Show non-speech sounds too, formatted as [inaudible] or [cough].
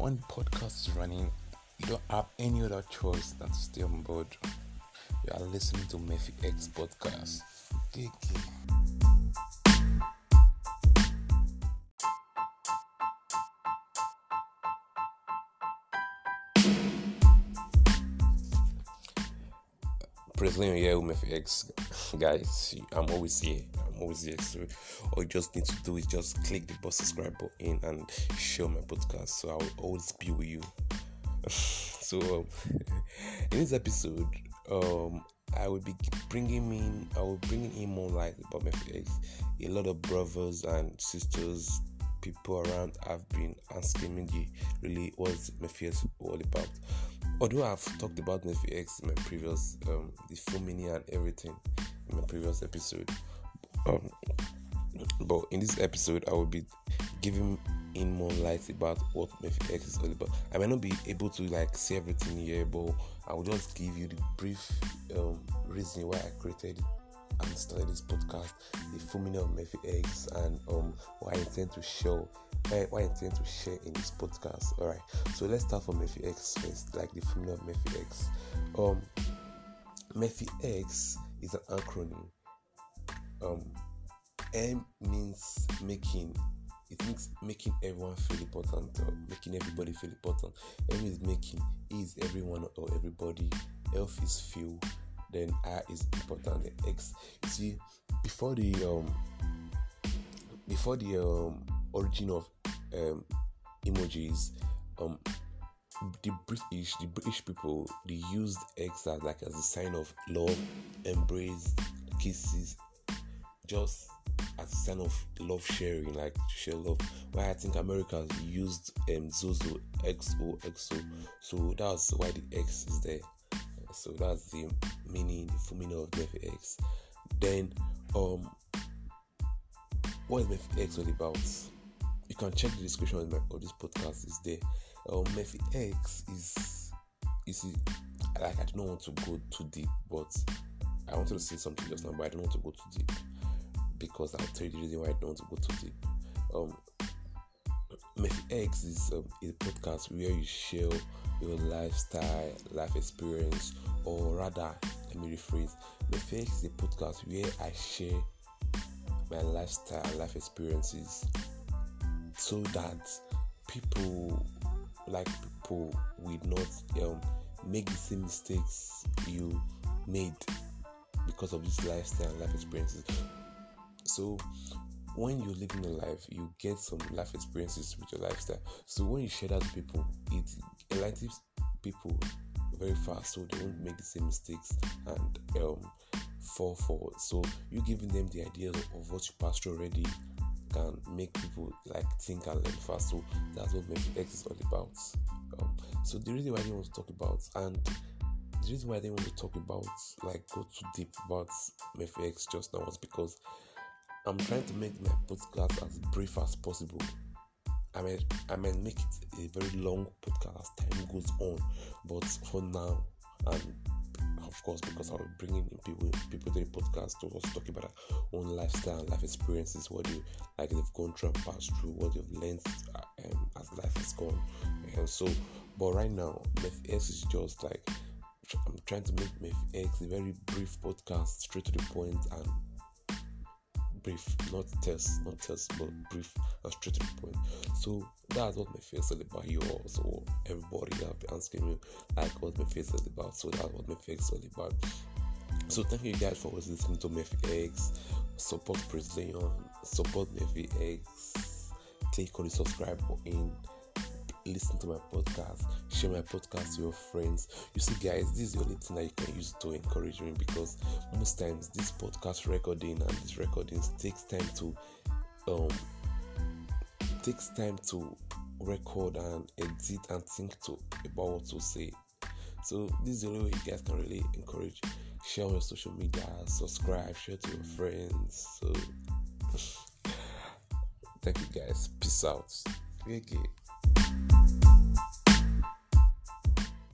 when the podcast is running, you don't have any other choice than to stay on board. You are listening to Murphy X podcast. Okay, President here with Murphy X, [laughs] guys. I'm always here. Always here. So all you just need to do is just click the subscribe button and share my podcast. So I will always be with you. [laughs] so um, [laughs] in this episode, um, I will be bringing in I will bring in more light about Murphy A lot of brothers and sisters, people around have been asking me really what's my X all about although I've talked about Murphy X in my previous um the filming and everything in my previous episode. Um but in this episode I will be giving in more light about what Murphy X is all about. I may not be able to like say everything here, but I will just give you the brief um, reason why I created and started this podcast, the filming of Murphy X, and um, what I intend to show what I intend to share in this podcast. All right, so let's start from Murphy X first, like the formula of Murphy X. Um, Murphy X is an acronym. Um, M means making. It means making everyone feel important, or making everybody feel important. M is making. E is everyone or everybody. F is feel. Then I is important. Then X. See, before the um, before the um origin of um, emojis, um, the British, the British people, they used X as like as a sign of love, embrace, kisses, just as a sign of love sharing, like share love. Why I think Americans used um Zozo XO so that's why the X is there. So that's the meaning, the full meaning of Murphy X. Then, um, what is Murphy X all about? you can check the description of, my, of this podcast is there. Um, X is is like I don't want to go too deep, but I wanted to say something just now, but I don't want to go too deep because I'll tell you the reason why I don't want to go too deep. Um, Murphy X is um, a podcast where you share your lifestyle, life experience, or rather, let me rephrase. Murphy X is a podcast where I share my lifestyle, life experiences so that people like people will not um, make the same mistakes you made because of this lifestyle and life experiences. So when you're living your life, you get some life experiences with your lifestyle. So when you share that to people, it enlightens people very fast so they won't make the same mistakes and um, fall forward. So you giving them the ideas of what you passed already can make people like think and learn fast. So that's what Murphy X is all about. Um, so the reason why didn't want to talk about and the reason why didn't want to talk about like go too deep about Murphy X just now was because I'm trying to make my podcast as brief as possible. I mean, I might make it a very long podcast as time goes on, but for now, and of course, because I'll be bringing in people people to the podcast to also talk about their own lifestyle, life experiences, what you like they've gone through and passed through, what they've learned um, as life has gone. And so, but right now, Meth X is just like I'm trying to make Meth a very brief podcast, straight to the point, and brief, not test, not test, but brief and straight to the point. So that's what my face is about. You also, everybody have been asking me like what my face is about. So that's what my face is about. So thank you guys for listening to Murphy X. Support Brazilian, support Murphy X. Click on the subscribe button listen to my podcast, share my podcast to your friends. You see, guys, this is the only thing that you can use to encourage me because most times this podcast recording and these recordings takes time to um takes time to record and edit and think to about what to say. So this is the only way you guys can really encourage. Share on your social media, subscribe, share to your friends. So [laughs] thank you guys. Peace out. Okay.